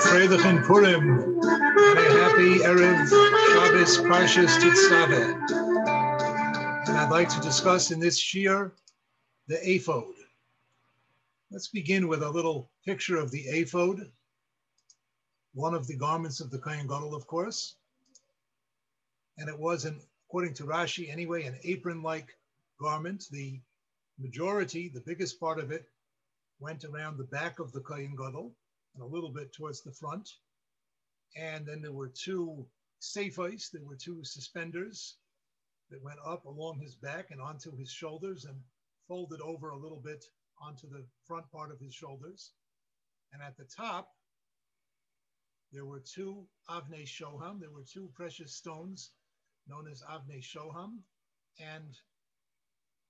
Freilich and Purim, a happy Erev Shabbos Parshas Tetzaveh. And I'd like to discuss in this shiur the ephod. Let's begin with a little picture of the ephod, one of the garments of the Kohen Gadol, of course. And it was, an, according to Rashi anyway, an apron-like garment. The majority, the biggest part of it, went around the back of the Kohen Gadol and a little bit towards the front. And then there were two seifos, there were two suspenders that went up along his back and onto his shoulders and folded over a little bit onto the front part of his shoulders. And at the top, there were two Avnei Shoham, there were two precious stones known as Avnei Shoham, and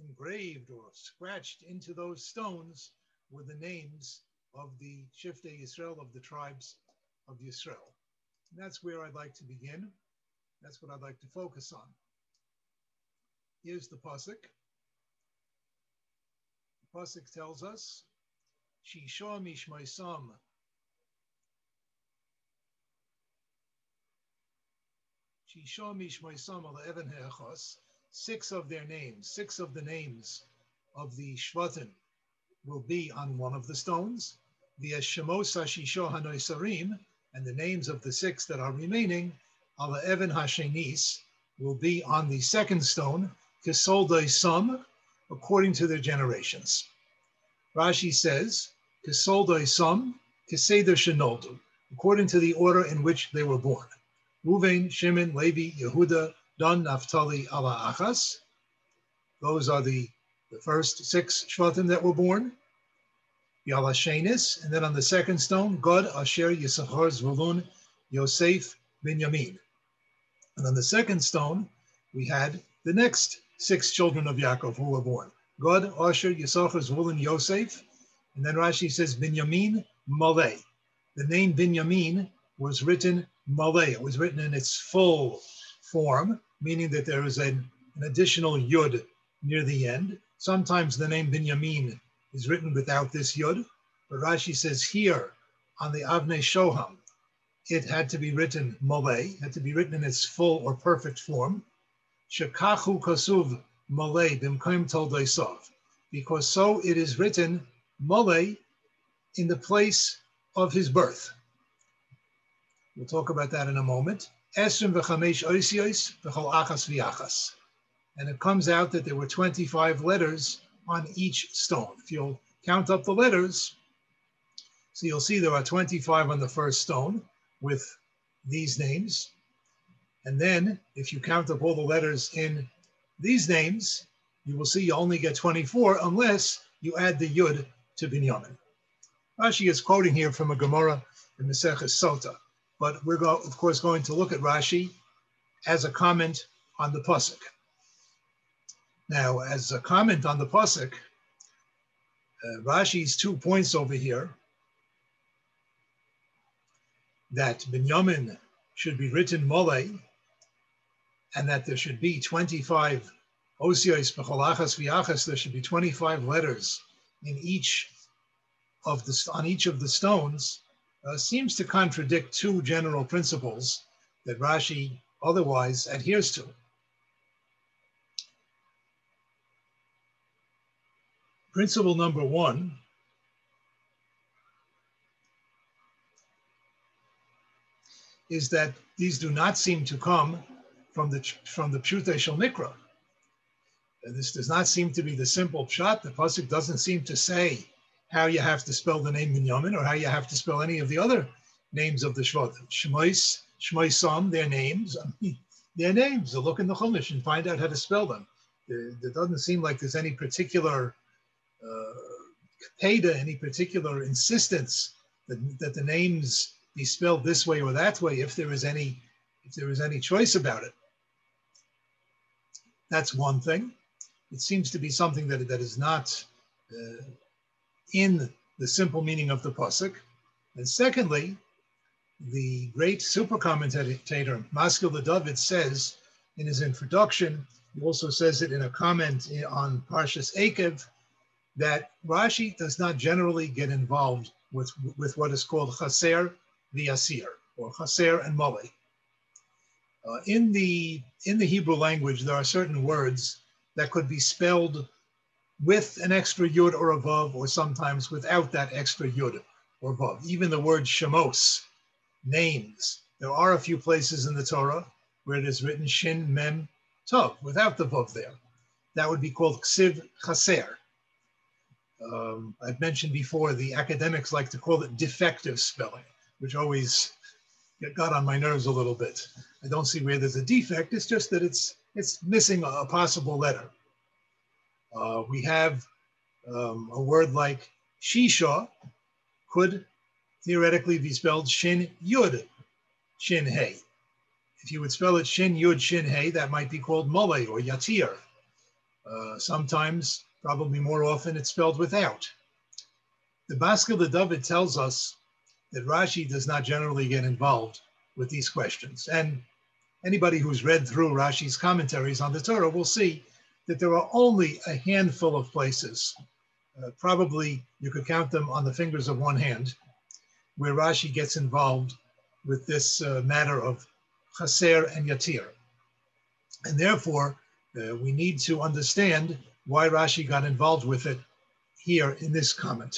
engraved or scratched into those stones were the names of the Shivtei Yisrael, of the tribes of Yisrael. And that's where I'd like to begin. That's what I'd like to focus on. Here's the Pasuk. The Pasuk tells us, Shisha Mishmaisam. Shisha Mishmaisam al Evan He'achos. Six of their names, six of the names of the Shvatim will be on one of the stones. The Shemosa Shisho Hanoisarim, and the names of the six that are remaining, Ala Evan Hashenis, will be on the second stone, Kisoldai Sum, according to their generations. Rashi says, Kisoldai Sum, Kiseder Shenoldu, according to the order in which they were born. Ruvain, Shimon, Levi, Yehuda, Dan, Naphtali, Ala Achas. Those are the the first six Shvatim that were born, Yalashenis, and then on the second stone, God, Asher, Yisachar, Zvulun, Yosef, Binyamin. And on the second stone, we had the next six children of Yaakov who were born. God, Asher, Yisachar, Zvulun, Yosef. And then Rashi says Binyamin, Malay. The name Binyamin was written Malay. It was written in its full form, meaning that there is an, an additional yud near the end. Sometimes the name Binyamin is written without this yud, but Rashi says here on the Avnei Shoham, it had to be written Malay, had to be written in its full or perfect form. Shekachu kasuv Malay bimkaim toldesov, because so it is written Malay in the place of his birth. We'll talk about that in a moment. Esrim v'chamesh oisios v'chol achas v'achas and it comes out that there were 25 letters on each stone. If you'll count up the letters, so you'll see there are 25 on the first stone with these names. And then if you count up all the letters in these names, you will see you only get 24 unless you add the yud to binyamin. Rashi is quoting here from a Gemara in Maseches Sota, but we're of course going to look at Rashi as a comment on the pasuk. Now, as a comment on the pasuk, uh, Rashi's two points over here that Binyamin should be written mole, and that there should be 25 osios becholachas viachas, there should be 25 letters in each of the on each of the stones, uh, seems to contradict two general principles that Rashi otherwise adheres to. Principle number one is that these do not seem to come from the from the Pshutei Shel Mikra. This does not seem to be the simple pshat. The pasuk doesn't seem to say how you have to spell the name Binyamin or how you have to spell any of the other names of the Shvatim. Shmois, Shmoisam, their names. I mean, their names. Look in the Chumash and find out how to spell them. It doesn't seem like there's any particular uh, paid any particular insistence that, that the names be spelled this way or that way if there is any if there is any choice about it. That's one thing. It seems to be something that, that is not uh, in the simple meaning of the pasuk. And secondly, the great super commentator Maskil l'David says in his introduction, he also says it in a comment on Parshas Eikev, that Rashi does not generally get involved with, with what is called chaser v'asir, or chaser and mole. Uh, in, the, in the Hebrew language, there are certain words that could be spelled with an extra yud or a vav, or sometimes without that extra yud or vav. Even the word shemos, names. There are a few places in the Torah where it is written shin mem tov, without the vav there. That would be called ksiv chaser. Um, I've mentioned before, the academics like to call it defective spelling, which always got on my nerves a little bit. I don't see where there's a defect. It's just that it's it's missing a, possible letter. Uh, we have um, a word like shisha could theoretically be spelled shin yud shin hey. If you would spell it shin yud shin hey, that might be called mole or yatir. Uh, sometimes, probably more often, it's spelled without. The Maskil l'David tells us that Rashi does not generally get involved with these questions. And anybody who's read through Rashi's commentaries on the Torah will see that there are only a handful of places, uh, probably you could count them on the fingers of one hand, where Rashi gets involved with this uh, matter of chaser and yatir. And therefore, uh, we need to understand why Rashi got involved with it here in this comment.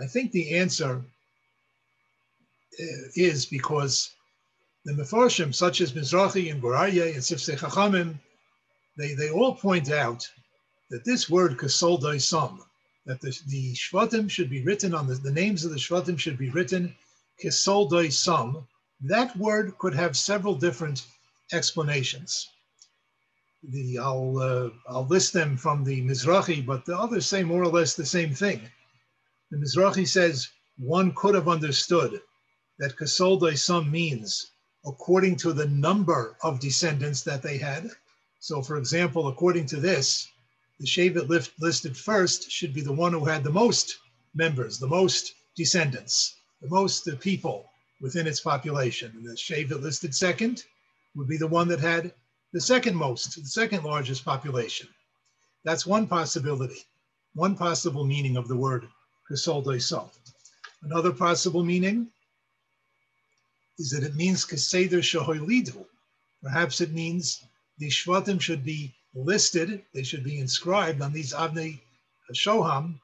I think the answer uh, is because the Mefarshim, such as Mizrahi and Gur Aryeh and Sifsei Chachamim, they, they all point out that this word kasol daisam, that the, the Shvatim should be written on the, the names of the Shvatim should be written kasol daisam, that word could have several different explanations. The, I'll, uh, I'll list them from the Mizrahi, but the others say more or less the same thing. The Mizrahi says one could have understood that kasol daisam means according to the number of descendants that they had. So, for example, according to this, the Shevet listed first should be the one who had the most members, the most descendants, the most uh, people within its population. And the Shevet listed second would be the one that had the second most, the second largest population. That's one possibility, one possible meaning of the word Kasol Another possible meaning is that it means Keseder Shahoilidu. Perhaps it means the Shvatim should be listed, they should be inscribed on these Avnei Shoham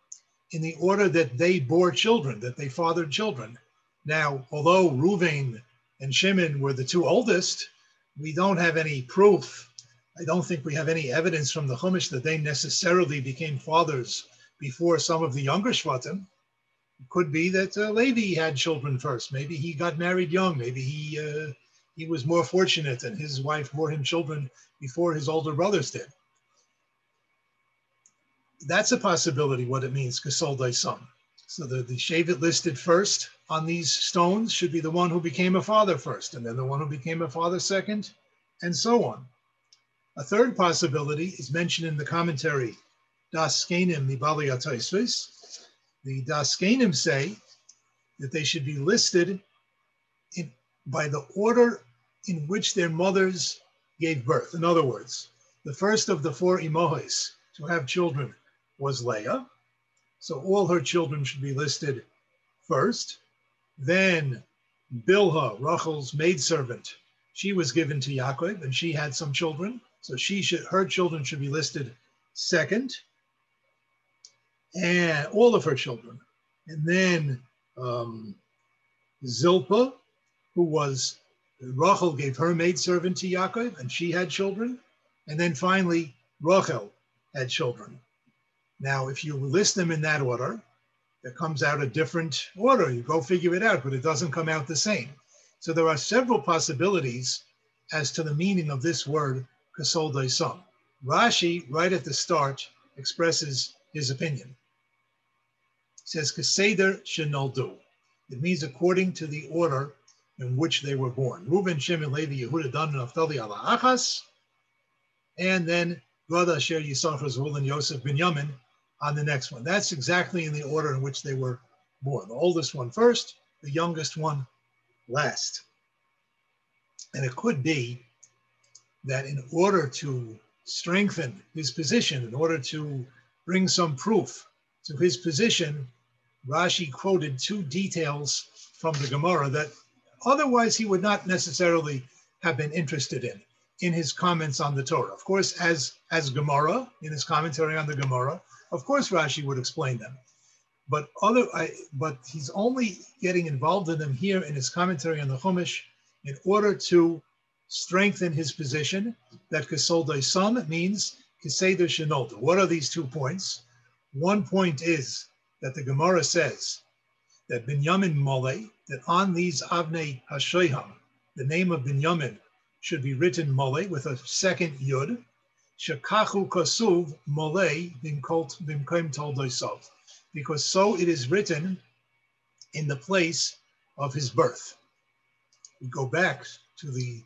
in the order that they bore children, that they fathered children. Now, although Ruvain and Shimon were the two oldest, we don't have any proof. I don't think we have any evidence from the Chumash that they necessarily became fathers before some of the younger Shvatim It could be that uh, Levi had children first. Maybe he got married young. Maybe he uh, he was more fortunate and his wife bore him children before his older brothers did. That's a possibility. What it means, kasol son. So the the Shevet listed first on these stones should be the one who became a father first, and then the one who became a father second, and so on. A third possibility is mentioned in the commentary Das Kenim Mibali the Daskenim say that they should be listed in, by the order in which their mothers gave birth. In other words, the first of the four Imohis to have children was Leah. So all her children should be listed first. Then Bilhah, Rachel's maidservant, she was given to Yaakov and she had some children. So she should her children should be listed second and all of her children. And then um, Zilpah, who was Rachel gave her maidservant to Yaakov, and she had children. And then finally, Rachel had children. Now, if you list them in that order, it comes out a different order. You go figure it out, but it doesn't come out the same. So there are several possibilities as to the meaning of this word, kasol daisam. Rashi, right at the start, expresses his opinion. He says, Keseder shenoldu. It means according to the order in which they were born. Reuben, Shimon, Levi, Yehuda, Dan, and Naphtali, ala Achas. And then Gad, Asher, Yisachar, Zvul, and Yosef, Binyamin on the next one. That's exactly in the order in which they were born. The oldest one first, the youngest one last. And it could be that in order to strengthen his position, in order to bring some proof to his position, Rashi quoted two details from the Gemara that otherwise he would not necessarily have been interested in in his comments on the Torah. Of course, as as Gemara in his commentary on the Gemara, of course Rashi would explain them, but other I, but he's only getting involved in them here in his commentary on the Chumash in order to strengthen his position that Kasoldai Sum means Keseder Shenolda. What are these two points? One point is that the Gemara says that Binyamin Mole, that on these Avnei Hashoyham, the name of Binyamin should be written Mole with a second Yud, Shakachu Kasuv Mole Bimkoim Toldoisov, because so it is written in the place of his birth. We go back to the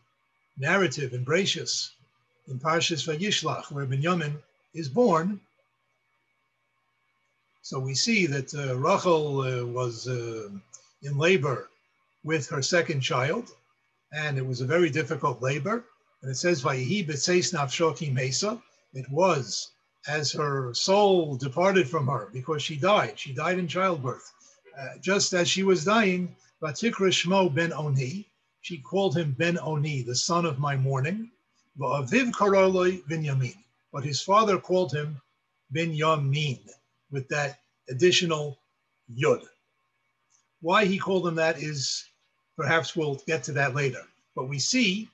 narrative in Brachus, in Parshas Vayishlach, where Binyamin is born. So we see that uh, Rachel uh, was uh, in labor with her second child, and it was a very difficult labor. And it says, "Vayihi b'tzeis nafshoki mesa." It was as her soul departed from her because she died. She died in childbirth. Uh, just as she was dying, Vatikra Shmo ben Oni, she called him Ben Oni, the son of my mourning. Va'aviv karoloi. But his father called him Ben Binyamin with that additional yud. Why he called him that is perhaps we'll get to that later. But we see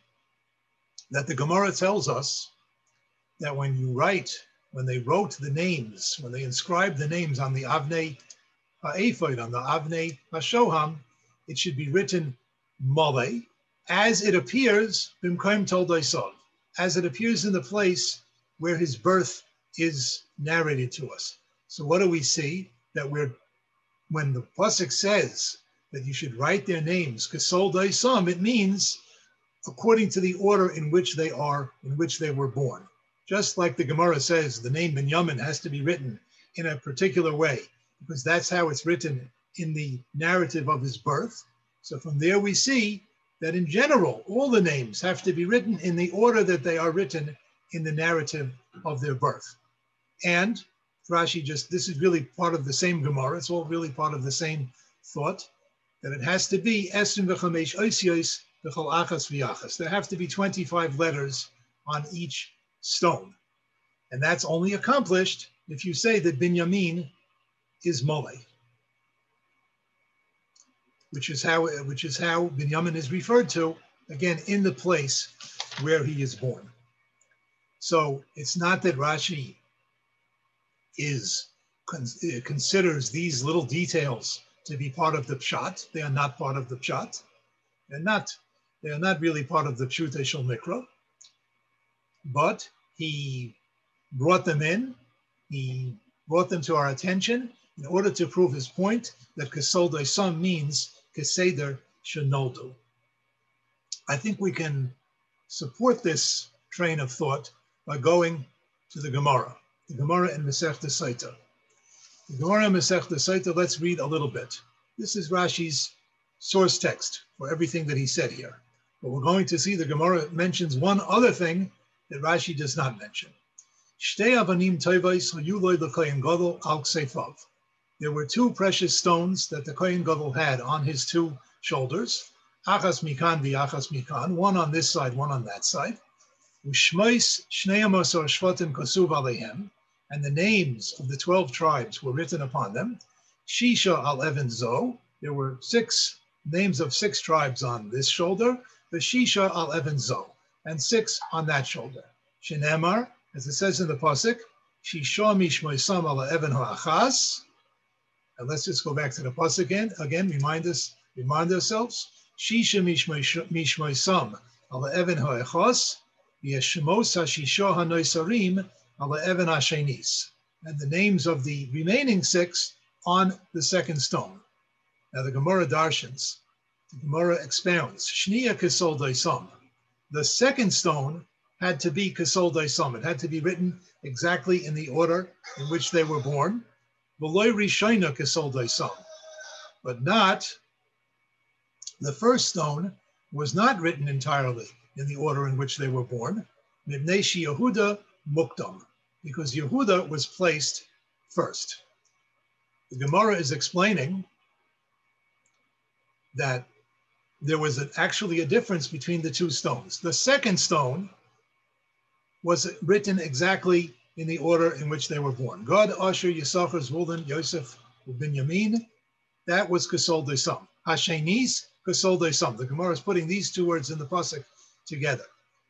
that the Gemara tells us that when you write, when they wrote the names, when they inscribed the names on the Avnei Ha'ephod, on the Avnei Hashoham, it should be written Mole, as it appears, Bimkaim Toldai as it appears in the place where his birth is narrated to us. So what do we see? That we're, when the Pasuk says that you should write their names, Kasol Daisam, it means according to the order in which they are, in which they were born. Just like the Gemara says, the name Binyamin has to be written in a particular way, because that's how it's written in the narrative of his birth. So from there we see that in general, all the names have to be written in the order that they are written in the narrative of their birth. And Rashi just, this is really part of the same Gemara. It's all really part of the same thought that it has to be Esrim v'chamesh oisios v'chol achas v'yachas. There have to be 25 letters on each stone. And that's only accomplished if you say that Binyamin is Mole which is how which is how Binyamin is referred to again in the place where he is born. So it's not that Rashi is eh, considers these little details to be part of the pshat. They are not part of the pshat. They're not. They are not really part of the pshut shel mikra. But he brought them in. He brought them to our attention in order to prove his point that kasol son means Keseder Shenoldu. I think we can support this train of thought by going to the Gemara, the Gemara in Masechta Saita. Gemara in Masechta Saita, let's read a little bit. This is Rashi's source text for everything that he said here. But we're going to see the Gemara mentions one other thing that Rashi does not mention. There were two precious stones that the Kohen Gadol had on his two shoulders, Achas Mikan Achas Mikan, one on this side, one on that side. Ushmois Shneamos or Shvatim Kosuv Alehem, and the names of the 12 tribes were written upon them. Shisha al Even Zo, there were six names of six tribes on this shoulder, the Shisha al Even Zo, and six on that shoulder. Shinemar, as it says in the Pasuk, Shisha Mishmoisam ala Even Ha'achas, and let's just go back to the plus again. Again, remind us, remind ourselves. Shisha mishmoy sam ala even ha'echos v'yeshemos ha'shisho ha'noisarim ha'shenis. And the names of the remaining six on the second stone. Now the Gemara darshans, the Gemara expounds, Shnia Kisol Daisam. The second stone had to be Kisol Daisam. It had to be written exactly in the order in which they were born. Veloy Rishayna Kisol Daisam. But not, the first stone was not written entirely in the order in which they were born. Mibneshi Yehuda Mukdam, because Yehuda was placed first. The Gemara is explaining that there was actually a difference between the two stones. The second stone was written exactly in the order in which they were born. God, Asher, Yisachar, Zvulun, Yosef, Binyamin. That was Kasol Desam. Hashenis, Kasol Desam. The Gemara is putting these two words in the pasuk together.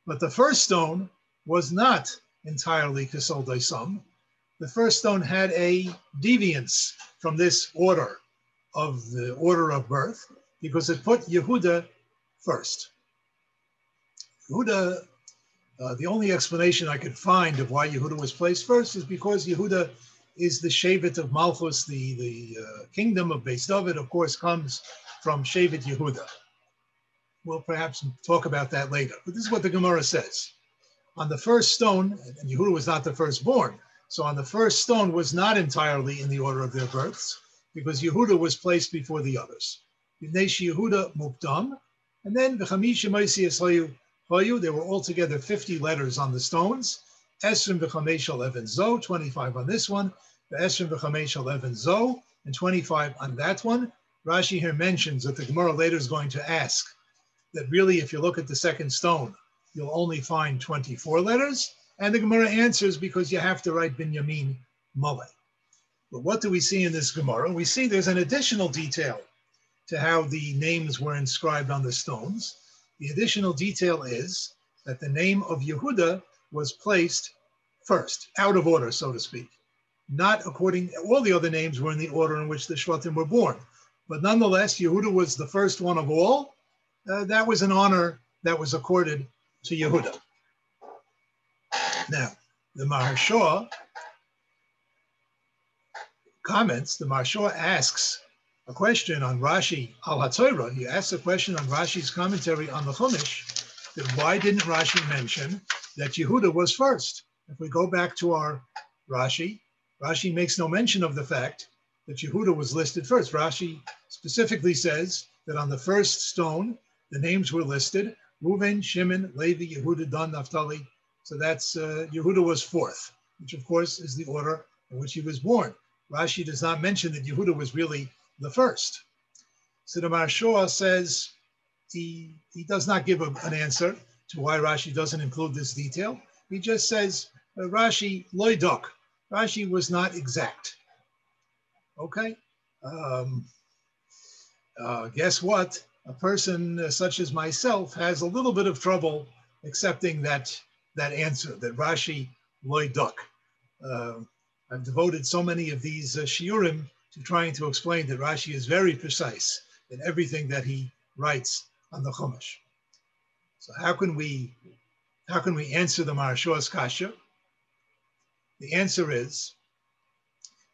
But the first stone was not entirely Kasol Desam. The first stone had a deviance from this order of the order of birth because it put Yehuda first. Yehuda, uh, the only explanation I could find of why Yehuda was placed first is because Yehuda is the Shevet of Malchus, the, the uh, kingdom of Beis David, of course, comes from Shevet Yehuda. We'll perhaps talk about that later. But this is what the Gemara says. On the first stone, and Yehuda was not the firstborn, so on the first stone was not entirely in the order of their births, because Yehuda was placed before the others. Yehuda Mukdam, and then there were altogether 50 letters on the stones. Esrim v'chamesh eleven zo, 25 on this one. Esrim v'chamesh eleven zo, and 25 on that one. Rashi here mentions that the Gemara later is going to ask that really, if you look at the second stone, you'll only find 24 letters. And the Gemara answers because you have to write Binyamin Mole. But what do we see in this Gemara? We see there's an additional detail to how the names were inscribed on the stones. The additional detail is that the name of Yehuda was placed first, out of order, so to speak. Not according, all the other names were in the order in which the Shvatim were born. But nonetheless, Yehuda was the first one of all. Uh, that was an honor that was accorded to Yehuda. Now, the Maharsha comments, the Maharsha asks a question on Rashi al HaTorah. He asks a question on Rashi's commentary on the Chumash that why didn't Rashi mention that Yehuda was first? If we go back to our Rashi, Rashi makes no mention of the fact that Yehuda was listed first. Rashi specifically says that on the first stone, the names were listed Reuven, Shimon, Levi, Yehuda, Dan, Naphtali. So that's uh, Yehuda was fourth, which of course is the order in which he was born. Rashi does not mention that Yehuda was really the first. The Maharsha says he, he does not give a, an answer to why Rashi doesn't include this detail. He just says uh, Rashi loydok. Rashi was not exact. Okay. Um, uh, guess what? A person such as myself has a little bit of trouble accepting that that answer that Rashi loydok. Uh, I've devoted so many of these uh, shiurim to trying to explain that Rashi is very precise in everything that he writes on the Chumash. So how can we how can we answer the Maharsha's kasha? The answer is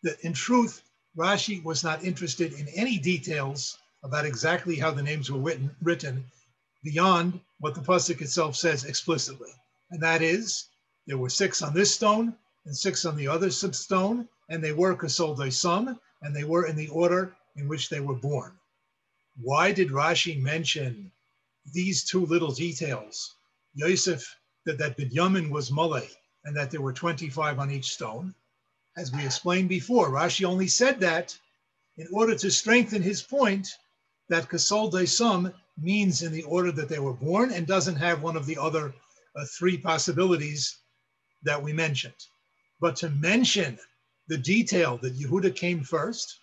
that in truth, Rashi was not interested in any details about exactly how the names were written, written beyond what the pasuk itself says explicitly, and that is there were six on this stone and six on the other stone, and they were kasol sum, and they were in the order in which they were born. Why did Rashi mention these two little details? Yosef, that, that Binyamin was Malay and that there were 25 on each stone. As we explained before, Rashi only said that in order to strengthen his point that Kasol Sum means in the order that they were born and doesn't have one of the other uh, three possibilities that we mentioned. But to mention the detail that Yehuda came first,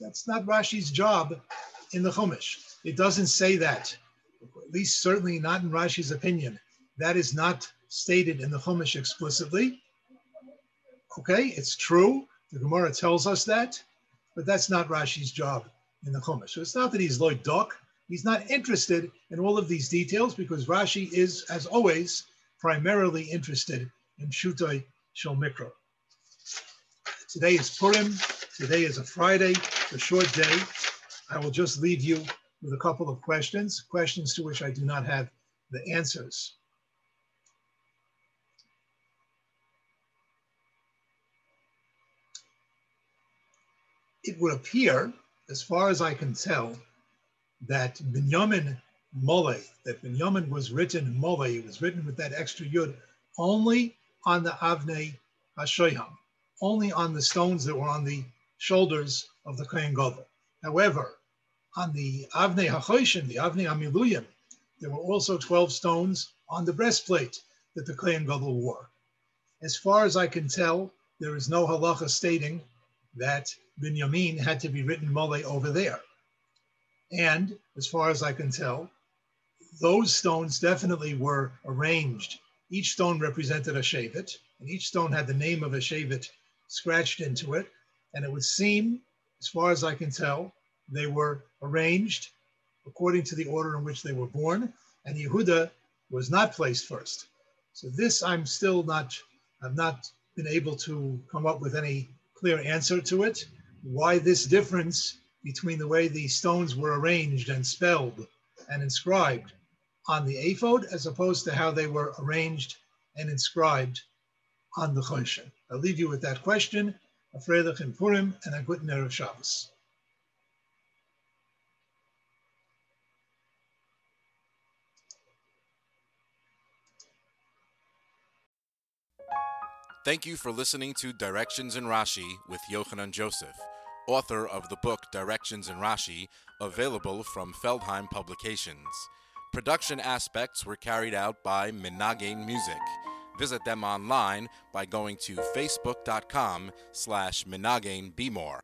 that's not Rashi's job in the Chumash. It doesn't say that, at least certainly not in Rashi's opinion. That is not stated in the Chumash explicitly. Okay, it's true. The Gemara tells us that, but that's not Rashi's job in the Chumash. So it's not that he's loydok. He's not interested in all of these details because Rashi is, as always, primarily interested in Shutai Shel Mikra. Today is Purim. Today is a Friday, a short day. I will just leave you with a couple of questions, questions to which I do not have the answers. It would appear, as far as I can tell, that Binyamin Mole, that Binyamin was written Mole, it was written with that extra yud only on the Avnei Hashoyham, only on the stones that were on the shoulders of the Kohen Gadol. However, on the Avnei HaChoshen, the Avnei Amiluyim, there were also 12 stones on the breastplate that the Kohen Gadol wore. As far as I can tell, there is no halacha stating that Binyamin had to be written mole over there. And as far as I can tell, those stones definitely were arranged. Each stone represented a Shavit, and each stone had the name of a Shavit scratched into it. And it would seem, as far as I can tell, they were arranged according to the order in which they were born, and Yehuda was not placed first. So this I'm still not, I've not been able to come up with any clear answer to it. Why this difference between the way the stones were arranged and spelled and inscribed on the ephod as opposed to how they were arranged and inscribed on the Choshen. I'll leave you with that question. A Freilich in Purim and a good Erev Shabbos. Thank you for listening to Directions in Rashi with Yochanan Joseph, author of the book Directions in Rashi, available from Feldheim Publications. Production aspects were carried out by Menagain Music. Visit them online by going to facebook.com slash More.